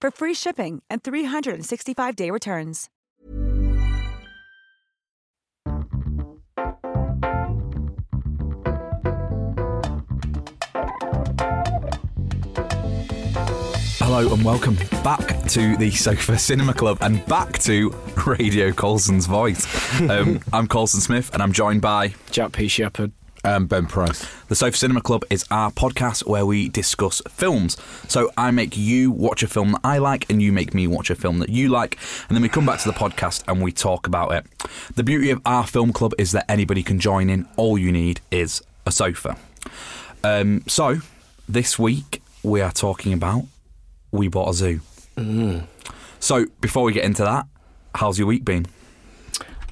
for free shipping and 365-day returns. Hello and welcome back to the Sofa Cinema Club and back to Radio Colson's voice. Um, I'm Colson Smith and I'm joined by Jack P. Shepherd. Um, ben Price. the Sofa Cinema Club is our podcast where we discuss films. So I make you watch a film that I like and you make me watch a film that you like and then we come back to the podcast and we talk about it. The beauty of our film club is that anybody can join in. All you need is a sofa. Um, so this week we are talking about We Bought a Zoo. So before we get into that, how's your week been?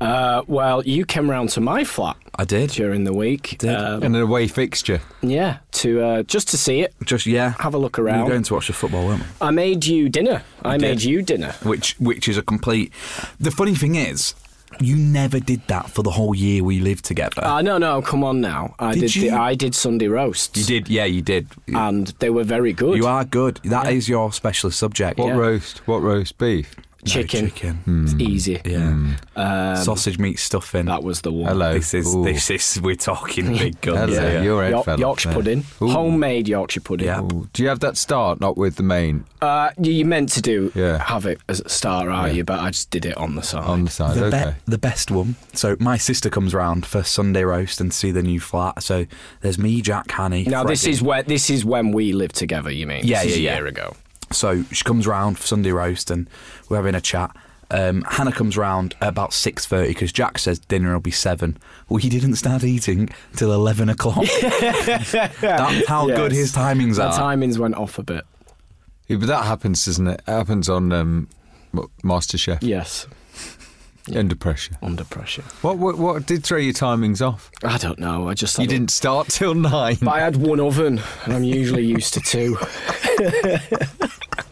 Uh, well, you came round to my flat I did. during the week. Did. Um, And an away fixture. yeah, to uh, just to see it, Just yeah. have a look We were around. going to watch the football, weren't we? I made you dinner. I made you dinner. Which which is a complete. The funny thing is, you never did that for the whole year we lived together. Uh, no, no, come on now. I Did did. the- you? I did Sunday roasts. you did, yeah, you did. and they were very good. You are good. That is your specialist subject. What Yeah. roast? What roast beef? No, chicken. chicken. It's easy. Yeah. Um, Sausage meat stuffing. that was the one. Hello. This is Ooh. this is we're talking big guns. Hello, here. you're York- fella. Yorkshire pudding, Ooh. homemade Yorkshire pudding. Yeah. Do you have that start, not with the main Uh, you you meant to do Yeah. have it as a start, are Yeah. you? But I just did it on the side. on the side? The, be- okay. the best one. So my sister comes round for Sunday roast and see the new flat. So there's me, Jack, Hanny. now this is where this is when we lived together. You mean? Yeah, This is yeah, a yeah. year ago. So she comes round for Sunday roast and we're having a chat. Um, Hannah comes round at about six thirty because Jack says dinner will be seven. We didn't start eating till eleven o'clock. That's how good his timings are. The are. timings went off a bit. Yeah, but that happens, doesn't it? It happens on um, M- MasterChef. Yes, Under pressure. under pressure. What, what what did throw your timings off? I don't know. I just You didn't start till nine. I had one oven, and I'm usually used to two.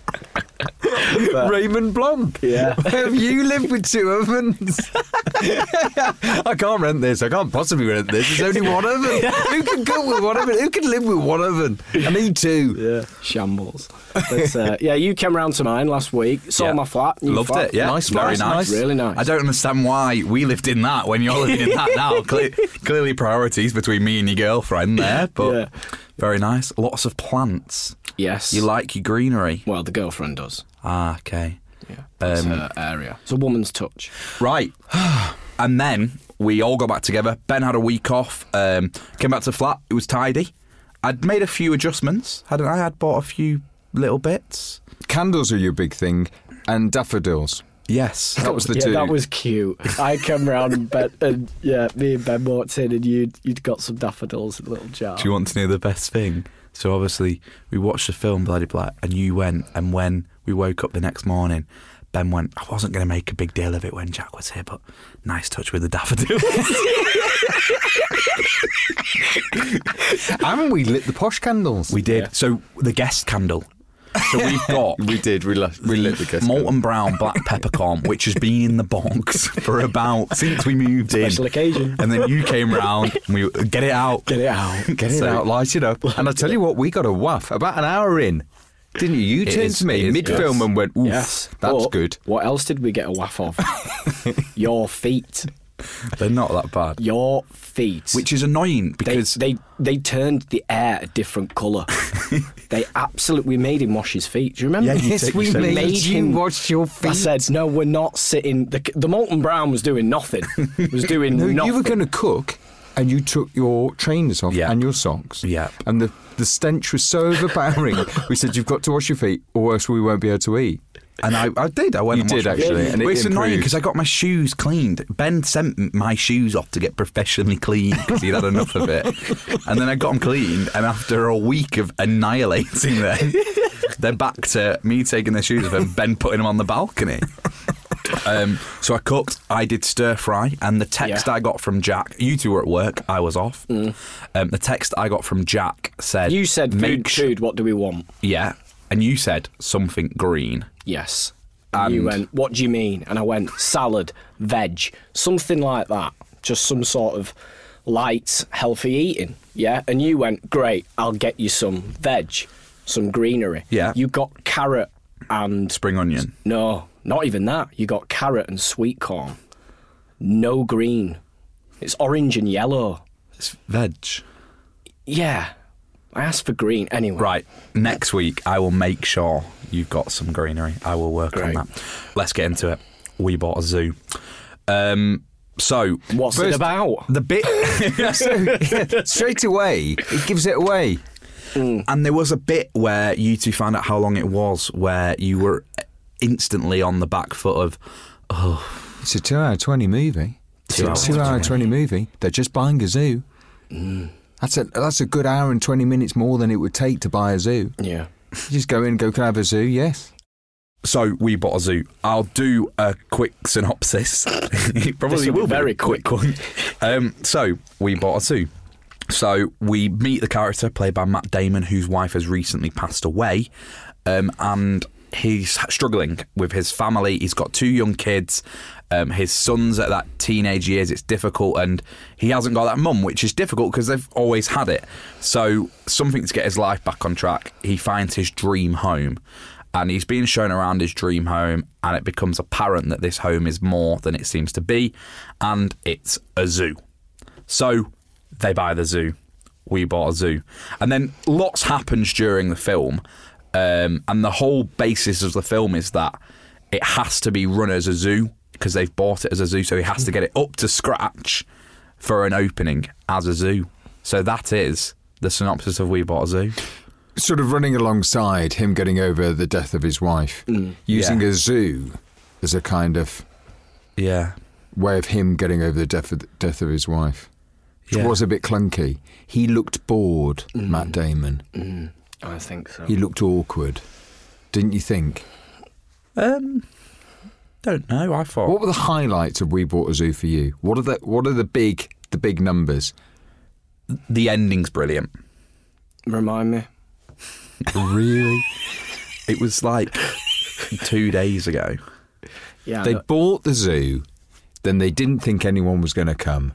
Raymond Blanc. Yeah. Have you lived with two ovens? I can't rent this. I can't possibly rent this. There's only one oven. Who can cook with one oven? Who can live with one oven? I need two. Yeah, shambles. But uh, yeah, you came round to mine last week. Saw Yeah. my flat. Loved flat. it, yeah. Nice Very nice. nice. Really nice. I don't understand why we lived in that when you're living in that now. Cle- clearly priorities between me and your girlfriend there, but Yeah. very nice. Lots of plants. Yes. You like your greenery? Well, the girlfriend does. Ah, okay. Yeah. It's Um, her area. It's a woman's touch. Right. and then we all got back together. Ben had a week off. Um, came back to the flat. It was tidy. I'd made a few adjustments, hadn't I? I'd bought a few little bits. Candles are your big thing, and daffodils. Yes. That was the yeah, two. that was cute. I come round and Ben, and yeah, me and Ben walked in, and you'd you'd got some daffodils in a little jar. Do you want to know the best thing? So obviously we watched the film Bloody Black, and you went, and when we woke up the next morning, Ben went. I wasn't going to make a big deal of it when Jack was here, but nice touch with the daffodil. and we lit the posh candles. we did. So the guest candle. So we've got we did. We, lit- we lit the gas. Molton Brown black peppercorn, which has been in the box for about since we moved in. Special occasion. And then you came round and we get it out. Get it out. Get it So- out, light it up. And I tell you what, we got a waff about an hour in. Didn't you? You turned is- to me mid film good. and went, oof, Yes, that's But good. What else did we get a waff of? Your feet. They're not that bad. Your feet. Which is annoying because they they turned the air a different colour. they absolutely we made him wash his feet. Do you remember? Yeah, you Yes, take- we you said- made, made you him- wash your feet. I said no. We're not sitting. The the Molton Brown was doing nothing. was doing no, nothing. you were going to cook, and you took your trainers off Yeah. and your socks. Yeah. And the the stench was so overpowering. we said you've got to wash your feet, or else we won't be able to eat. And I, I did. I went You and did actually, feet. and it Well, it's annoying because I got my shoes cleaned. Ben sent my shoes off to get professionally cleaned because he'd had enough of it. And then I got them cleaned, and after a week of annihilating them, they're back to me taking their shoes off and Ben putting them on the balcony. Um, so I cooked. I did stir fry, and the text Yeah. I got from Jack. You two were at work. I was off. Um, the text I got from Jack said, You said make food, su- food. What do we want? Yeah, and you said something green. Yes. And you went, What do you mean? And I went, Salad, veg, something like that. Just some sort of light, healthy eating. Yeah. And you went, Great, I'll get you some veg, some greenery. Yeah. You got carrot and. Spring onion. No, not even that. You got carrot and sweet corn. No green. It's orange and yellow. It's veg. Yeah. I asked for green anyway. Right. Next week, I will make sure you've got some greenery. I will work Great. on that. Let's get into it. We bought a zoo. Um, so What's it about? the bit, So, straight away, it gives it away. and there was a bit where you two found out how long it was, where you were instantly on the back foot of, oh. It's a two-hour twenty movie. It's Two a two-hour twenty movie. They're just buying a zoo. That's a that's a good hour and twenty minutes more than it would take to buy a zoo. Yeah. You just go in and go, can I have a zoo? Yes. so we bought a zoo. I'll do a quick synopsis. it probably This'll be will very a quick one. Um, so we bought a zoo. So we meet the character played by Matt Damon, whose wife has recently passed away, um, and he's struggling with his family. He's got two young kids. Um, his son's at that teenage years. It's difficult, and he hasn't got that mum, which is difficult because they've always had it. So something to get his life back on track. He finds his dream home, and he's being shown around his dream home, and it becomes apparent that this home is more than it seems to be, and it's a zoo. So they buy the zoo. We bought a zoo. And then lots happens during the film. Um, and the whole basis of the film is that it has to be run as a zoo because they've bought it as a zoo. So he has to get it up to scratch for an opening as a zoo. So that is the synopsis of We Bought a Zoo. Sort of running alongside him getting over the death of his wife, mm. using Yeah. a zoo as a kind of Yeah. way of him getting over the death of, death of his wife. Which Yeah. was a bit clunky. He looked bored, mm. Matt Damon. Mm. I think so. He looked awkward. Didn't you think? Um, don't know. I thought. What were the highlights of We Bought a Zoo for you? What are the what are the big the big numbers? the ending's brilliant. Remind me. Really? It was like two days ago. Yeah. They no- bought the zoo, then they didn't think anyone was going to come.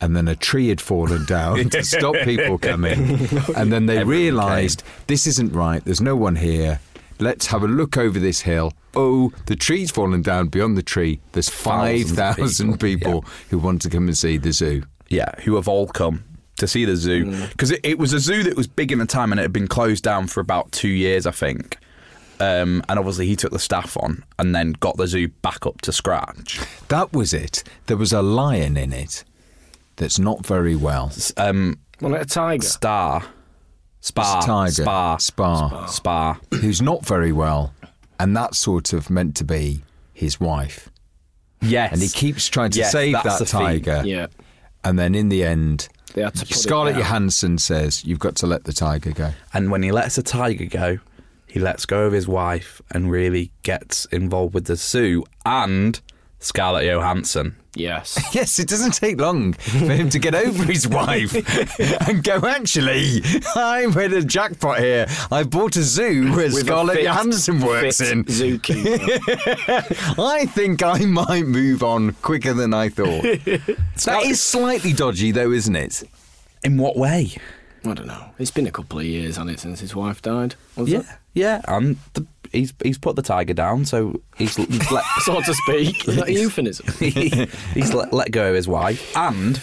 And then a tree had fallen down to stop people coming. And then they Everyone realised this isn't right. There's no one here. Let's have a look over this hill. Oh, the tree's fallen down beyond the tree. There's 5,000 people, people, who want to come and see the zoo. yeah, who have all come to see the zoo because it, it was a zoo that was big in the time and it had been closed down for about two years, I think. Um, and obviously, he took the staff on and then got the zoo back up to scratch. That was it. There was a lion in it that's not very well. Um, Wasn't a tiger? Star, Spa, It's a tiger. Spa, Spa. Spa. who's not very well, and that's sort of meant to be his wife. Yes, And he keeps trying to Yes, save that the theme. tiger. Yeah. And then in the end, They had to Scarlett. Johansson says, You've got to let the tiger go. And when he lets a tiger go, he lets go of his wife and really gets involved with the zoo and Scarlett Johansson. Yes. Yes, it doesn't take long for him to get over his wife and go, Actually, I made a jackpot here. I bought a zoo where With Scarlett fit- Johansson works fit in. Zookeeper. I think I might move on quicker than I thought. that is slightly dodgy, though, isn't it? In what way? I don't know. It's been a couple of years on it since his wife died. Was Yeah, it? yeah. And the, he's he's put the tiger down, so he's, he's let so to speak. Is that a euphemism? he's let, let go of his wife. And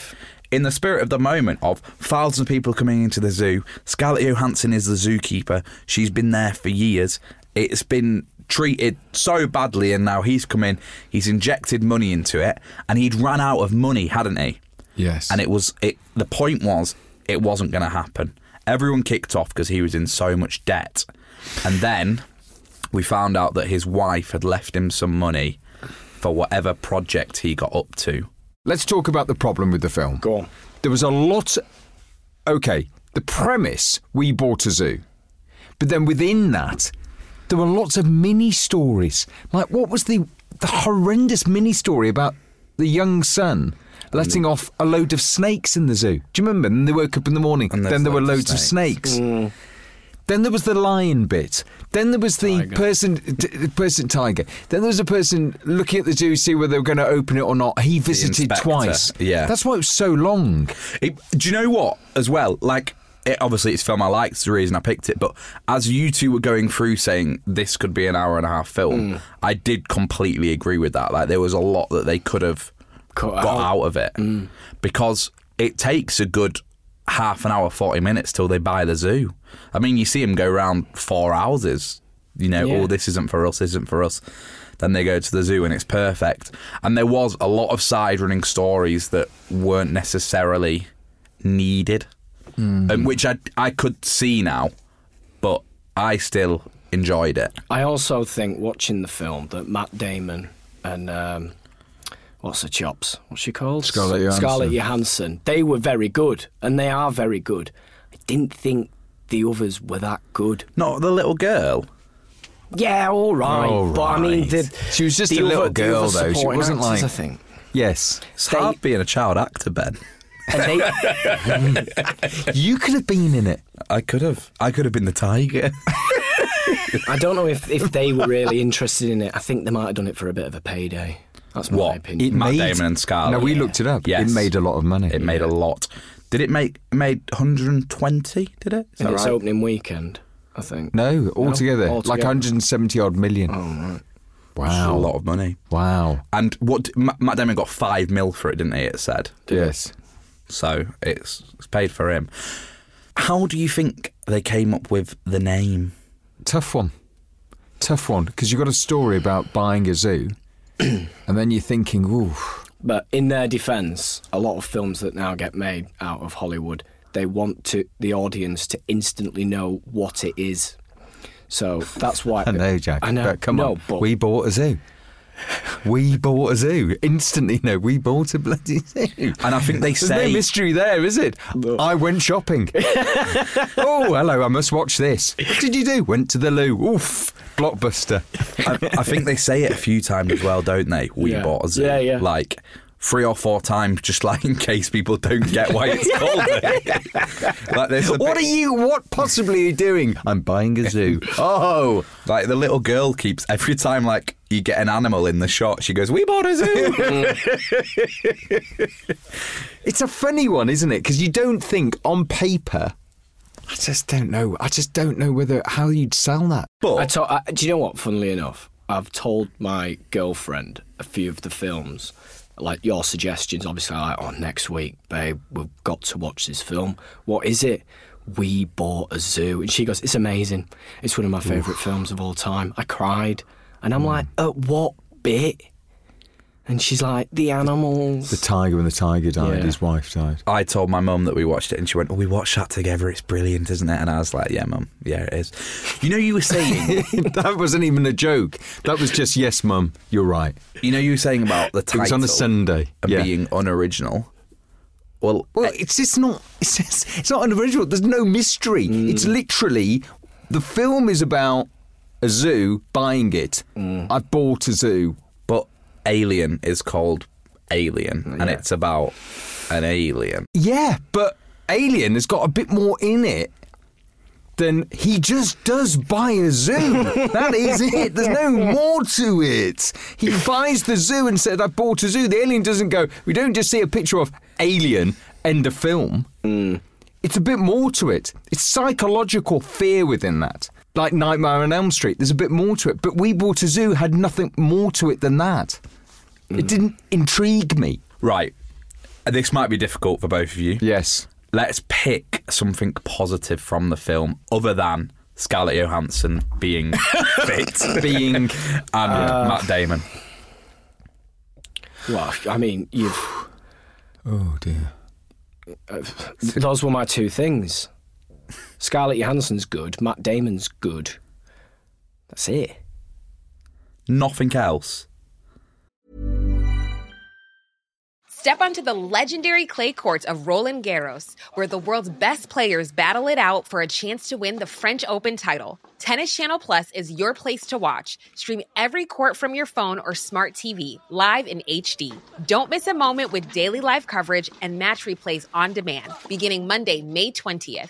in the spirit of the moment of thousands of people coming into the zoo, Scarlett Johansson is the zookeeper. She's been there for years. It's been treated so badly, and now he's come in. He's injected money into it, and he'd ran out of money, hadn't he? Yes. And it was it. The point was, it wasn't going to happen. Everyone kicked off because he was in so much debt, and then we found out that his wife had left him some money for whatever project he got up to. Let's talk about the problem with the film. Go on. There was a lot. Okay, the premise we bought a zoo, but then within that, there were lots of mini stories. Like what was the the horrendous mini story about the young son letting off a load of snakes in the zoo? Do you remember? And they woke up in the morning. And then there were loads loads of of snakes. Mm. Then there was the lion bit. Then there was the Tiger. person, t- person tiger. Then there was a person looking at the zoo, see whether they were going to open it or not. He visited twice. yeah. that's why it was so long. It, do you know what? As well, like it, obviously it's a film I liked. It's the reason I picked it. But as you two were going through saying this could be an hour and a half film, mm. I did completely agree with that. Like there was a lot that they could have Cut got out. out of it mm. because it takes a good half an hour, forty minutes till they buy the zoo. I mean, you see them go around four houses. You know, Yeah. oh, this isn't for us, isn't for us. Then they go to the zoo and it's perfect. And there was a lot of side running stories that weren't necessarily needed, and which I I could see now, but I still enjoyed it. I also think watching the film that Matt Damon and um, what's the chops? What's she called? Scarlett Johansson. Scarlett Johansson. They were very good, and they are very good. I didn't think the others were that good. Not the little girl. Yeah, all right, All but I mean, right. the, She was just the a little other- the girl, other though. She wasn't actors, like- I think. Yes, It's They- hard being a child actor, Ben. And they, you could have been in it. I could have. I could have been the tiger. I don't know if, if they were really interested in it. I think they might have done it for a bit of a payday. That's my What? opinion. Matt Damon and Scarlett. No, we Yeah. looked it up. Yes. It made a lot of money. It made a lot. Did it make made 120? Did it? Is in its right? opening weekend, I think. No, altogether, altogether. like 170 odd million. Oh, right. Is a lot of money. Wow. And what Ma- Matt Damon got five mil for it, didn't he? It said Yes. so. It's, it's paid for him. How do you think they came up with the name? Tough one. Tough one. Because you've got a story about buying a zoo, and then you're thinking, ooh, But in their defence, a lot of films that now get made out of Hollywood, they want to the audience to instantly know what it is. So that's why I know, Jack. I know. But come no, on. but We bought a zoo. We bought a zoo. Instantly, no, we bought a bloody zoo. And I think they There's say no mystery there, is it? I went shopping. oh, hello, I must watch this. What did you do? Went to the loo. Oof, blockbuster. I, I think they say it a few times as well, don't they? We Yeah. bought a zoo. Yeah, yeah. Like three or four times, just like in case people don't get why it's called it. like a What are you, what possibly are you doing? I'm buying a zoo. Oh, Like the little girl keeps every time like you get an animal in the shot, she goes, "We bought a zoo." it's a funny one, isn't it? Because you don't think on paper. I just don't know. I just don't know whether how you'd sell that. but I to- I, do you know what? Funnily enough, I've told my girlfriend a few of the films, like your suggestions. Obviously, like, oh, next week, babe, we've got to watch this film. What is it? We bought a zoo, and she goes, "It's amazing. It's one of my favourite films of all time." I cried, and I'm hmm. like, "At what bit?" And she's like, "The animals." The tiger when the tiger died, Yeah. his wife died. I told my mum that we watched it, and she went, "Oh, we watched that together. It's brilliant, isn't it?" And I was like, "Yeah, mum. Yeah, it is." You know, you were saying, that wasn't even a joke. That was just yes, mum. You're right. you know, you were saying about the It title was on a Sunday. and Yeah. being unoriginal. Well, Well, it's just not. It's, just, it's not an original. There's no mystery. Hmm. It's literally the film is about a zoo buying it. Mm. I bought a zoo. but Alien is called Alien, and it's about an alien. Yeah, but Alien has got a bit more in it than he just does buy a zoo. that is it. There's no more to it. He buys the zoo and said, I bought a zoo. The alien doesn't go, we don't just see a picture of Alien, end of film. Mm. It's a bit more to it. It's psychological fear within that. Like Nightmare on Elm Street. There's a bit more to it. But We Bought a Zoo had nothing more to it than that. It mm. didn't intrigue me. Right. Uh, this might be difficult for both of you. Yes. Let's pick something positive from the film other than Scarlett Johansson being fit Being and uh, Matt Damon. Well, I mean, you've Oh dear. Uh, those were my two things. Scarlett Johansson's good. Matt Damon's good. That's it. Nothing else. Step onto the legendary clay courts of Roland Garros, where the world's best players battle it out for a chance to win the French Open title. Tennis Channel Plus is your place to watch. Stream every court from your phone or smart TV, live in HD. Don't miss a moment with daily live coverage and match replays on demand, beginning Monday, May 20th.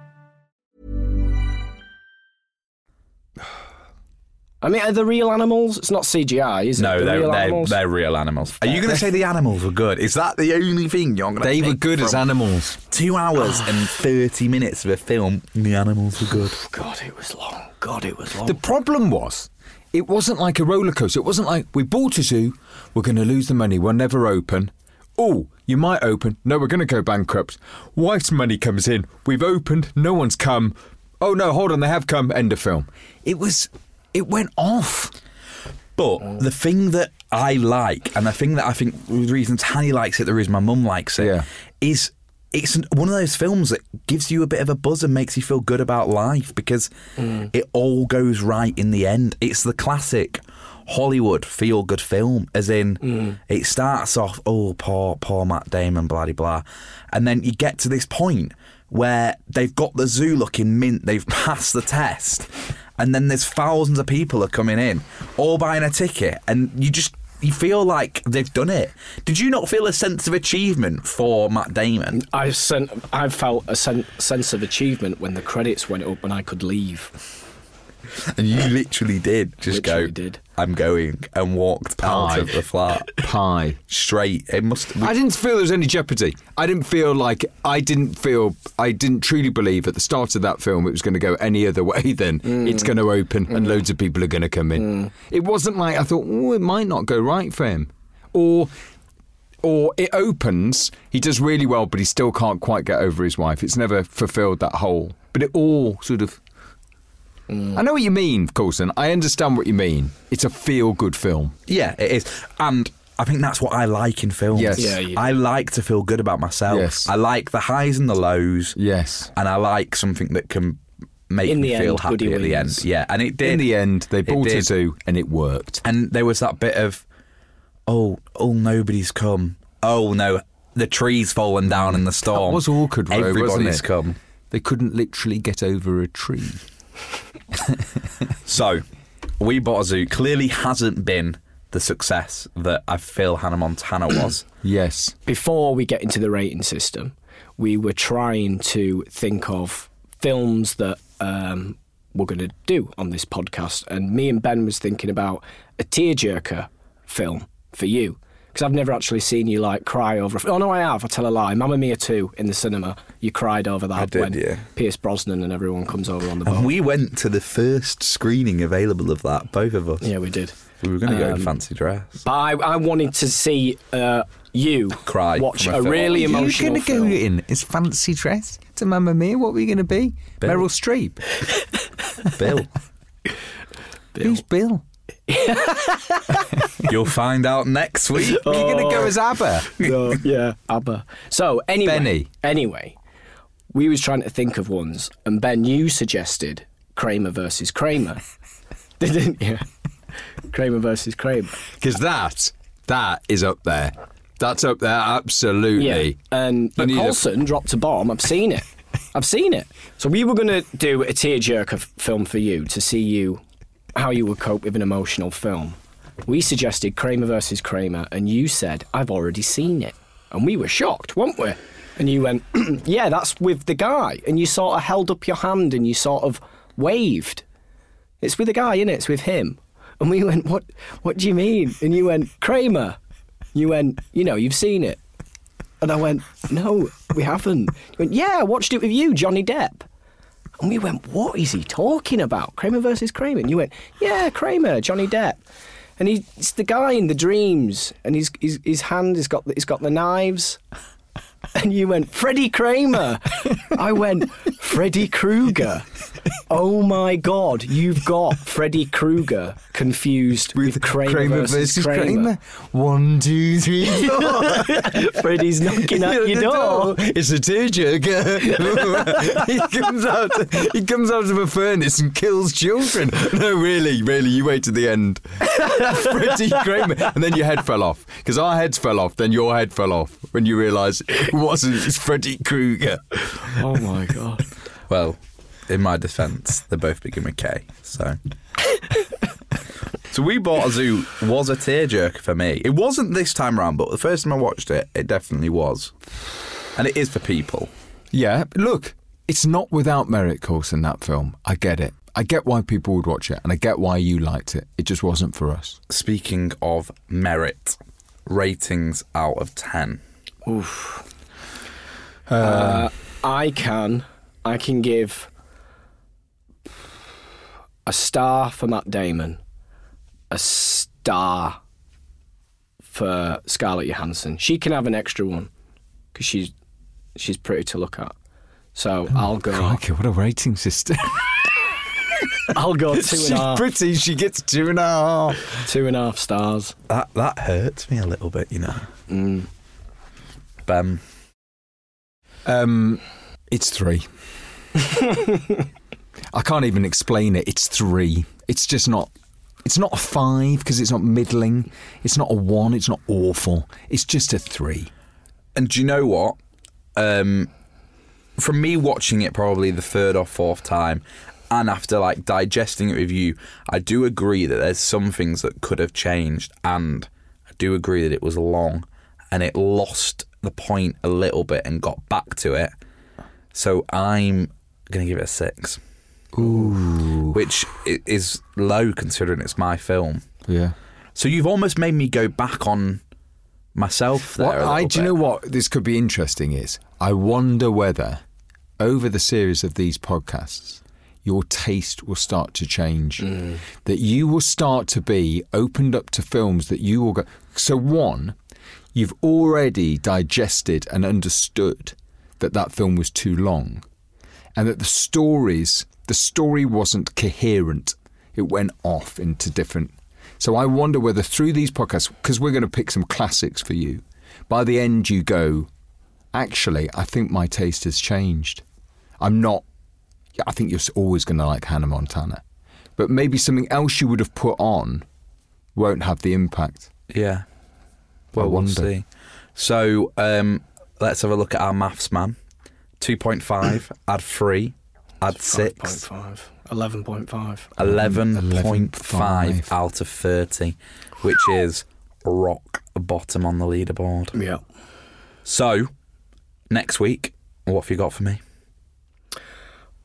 I mean, are the real animals? It's not CGI, is it? No, The they're, real they're, animals? they're real animals. Are you going to say the animals were good? Is that the only thing you're going to They were good as animals. Two hours and 30 minutes of a film, the animals were good. Oh, God, it was long. God, it was long. The problem was, it wasn't like a roller coaster. It wasn't like we bought a zoo, we're going to lose the money, we'll never open. Oh, you might open. No, we're going to go bankrupt. Wife's money comes in. We've opened. No one's come. Oh no, hold on, they have come. End of film. It was. It went off. But oh. the thing that I like, and the thing that I think the reason Tanny likes it, the reason my mum likes it, Yeah. is it's one of those films that gives you a bit of a buzz and makes you feel good about life because mm. it all goes right in the end. It's the classic Hollywood feel good film, as in mm. it starts off, oh, poor, poor Matt Damon, blah, blah, blah. And then you get to this point where they've got the zoo looking mint, they've passed the test, and then there's thousands of people are coming in, all buying a ticket, and you just you feel like they've done it. Did you not feel a sense of achievement for Matt Damon? I sent, I felt a sen- sense of achievement when the credits went up and I could leave. And you literally did just Literally go. did. I'm going and walked out Pie. of the flat Pie. straight. It must. I didn't feel there was any jeopardy. I didn't feel like I didn't feel I didn't truly believe at the start of that film it was going to go any other way than mm. it's going to open and mm. loads of people are going to come in. Mm. It wasn't like I thought, oh, it might not go right for him, or or it opens, he does really well, but he still can't quite get over his wife. It's never fulfilled that hole. But it all sort of. Mm. I know what you mean, Colson. I understand what you mean. It's a feel good film. Yeah, it is. And I think that's what I like in films. Yes. Yeah, you- I like to feel good about myself. Yes. I like the highs and the lows. Yes. And I like something that can make In me feel end, happy goody at the end. Yeah, and it did. In the end, they It bought a did. zoo and it worked. And there was that bit of, oh, oh, nobody's come. Oh no, the tree's fallen down in the storm. That was awkward, Ro, Everybody's wasn't it? come. They couldn't literally get over a tree. So, We Bought a Zoo clearly hasn't been the success that I feel Hannah Montana was. Yes. Before we get into the rating system, we were trying to think of films that um, we're going to do on this podcast, and me and Ben was thinking about a tearjerker film for you. Because I've never actually seen you like cry over. Oh no, I have. I tell a lie. Mamma Mia two in the cinema. You cried over that did, when yeah. Pierce Brosnan and everyone comes over on the boat. And we went to the first screening available of that, both of us. yeah, we did. We were going to go in Um, fancy dress. But I, I wanted to see uh, you Cry watch a a, really What are you emotional going to go in as fancy dress to Mamma Mia? What were you going to be? Bill. Meryl Streep. Bill. Who's Bill? You'll find out next week. You're going to go as ABBA. No, yeah, ABBA. So anyway, Benny. anyway, we was trying to think of ones, and Ben, you suggested Kramer versus Kramer, didn't you? Kramer versus Kramer. Because that, that is up there. That's up there, absolutely. Yeah, and but need a- dropped a bomb. I've seen it. I've seen it. So we were going to do a tearjerker f- film for you to see you how you would cope with an emotional film. We suggested Kramer versus Kramer, and you said I've already seen it, and we were shocked, weren't we? And you went, yeah, that's with the guy, and you sort of held up your hand and you sort of waved. It's with the guy, innit? It's with him. And we went, what? What do you mean? And you went, Kramer. You went, you know, you've seen it. And I went, no, we haven't. You went, yeah, I watched it with you, Johnny Depp. And we went, what is he talking about? Kramer versus Kramer. And you went, yeah, Kramer, Johnny Depp. And he's the guy in the dreams, and his his, his hand has got he's got the knives. And you went, Freddy Kramer. I went, Freddy Krueger. Oh my God, you've got Freddy Krueger confused with, Kramer, versus, Kramer. One, two, three, four. Freddy's knocking at your door. It's a tearjerker. he comes out. He comes out of a furnace and kills children. No, really, really. You wait to the end. Freddie Kramer, and then your head fell off because our heads fell off. Then your head fell off when you realised it wasn't. It's Freddy Krueger. Oh my God. Well, in my defence, they both begin with K. So. So we bought a zoo was a tearjerker for me. It wasn't this time round, but the first time I watched it, it definitely was, and it is for people. Yeah, look, it's not without merit, Colson, that film. I get it. I get why people would watch it, and I get why you liked it. It just wasn't for us. Speaking of merit, ratings out of ten. Uh, I can, I can give a star for Matt Damon, a star for Scarlett Johansson. She can have an extra one because she's she's pretty to look at. So I'll go. Crikey, what a rating system. I'll go two She's and a half. pretty. She gets two and a half. Two and a half stars. That that hurts me a little bit, you know. Mm. Ben, Um, it's three. I can't even explain it. It's three. It's just not. It's not a five because it's not middling. It's not a one. It's not awful. It's just a three. and do you know what? Um, from me watching it probably the third or fourth time, and after like digesting it with you, I do agree that there's some things that could have changed, and I do agree that it was long, and it lost the point a little bit and got back to it. So I'm gonna give it a six. Ooh, which i- is low considering it's my film. Yeah. So you've almost made me go back on myself there. What a I little do you bit. know what this could be interesting is I wonder whether over the series of these podcasts your taste will start to change mm. that you will start to be opened up to films that you will go so one you've already digested and understood that that film was too long and that the stories the story wasn't coherent it went off into different so i wonder whether through these podcasts because we're going to pick some classics for you by the end you go actually i think my taste has changed i'm not i think you're always going to like hannah montana but maybe something else you would have put on won't have the impact Yeah. Well, we'll wonder. see. So um, let's have a look at our maths man. 2.5, add 3, add 6, 5.5. 11.5. 11.5 11.5. out of 30, which is rock bottom on the leaderboard. Yeah. So, next week, what have you got for me?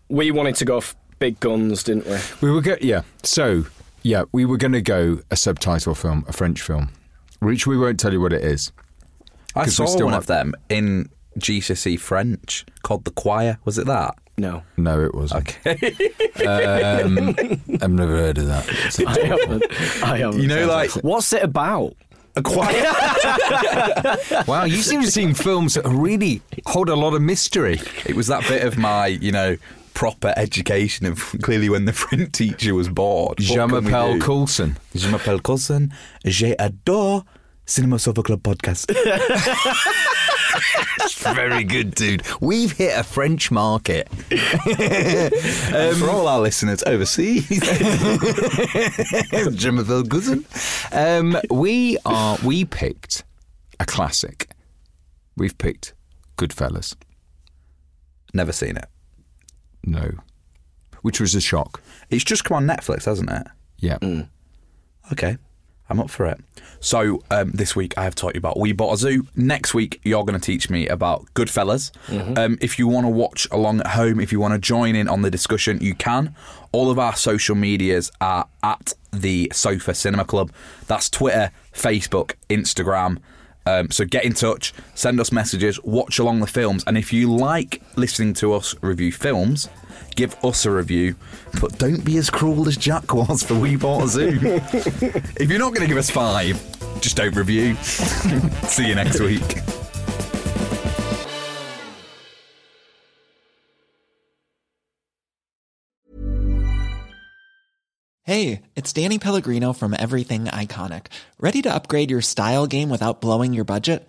We wanted to go f- big guns, didn't we? We were go- yeah. So yeah, we were going to go a subtitle film, a French film, which we won't tell you what it is. I we saw still one might- of them in GCSE French called The Choir. Was it that? No. No, it wasn't. Okay. Um, I've never heard of that. I haven't. I haven't. You know, like- What's it about? A quiet. Wow, you seem to see films that really hold a lot of mystery. it was that bit of my, you know, proper education of clearly when the print teacher was bored. Je What m'appelle? Colson. Je m'appelle Colson. J'adore Cinema Sofa Club podcast. Very good, dude. We've hit a French market. Um, for all our listeners overseas. M'appelle Colson. Um, we are. We picked a classic. We've picked Goodfellas. Never seen it. No, which was a shock. It's just come on Netflix, hasn't it? Yeah. Okay. I'm up for it. So um, this week I have taught you about We Bought a Zoo. Next week you're going to teach me about Goodfellas. Um, if you want to watch along at home, if you want to join in on the discussion, you can. All of our social medias are at the Sofa Cinema Club. That's Twitter, Facebook, Instagram. Um, so get in touch, send us messages, watch along the films, and if you like listening to us review films, give us a review. But don't be as cruel as Jack was for We Bought a Zoo. if you're not going to give us five, just don't review. See you next week. Hey, it's Danny Pellegrino from Everything Iconic. Ready to upgrade your style game without blowing your budget?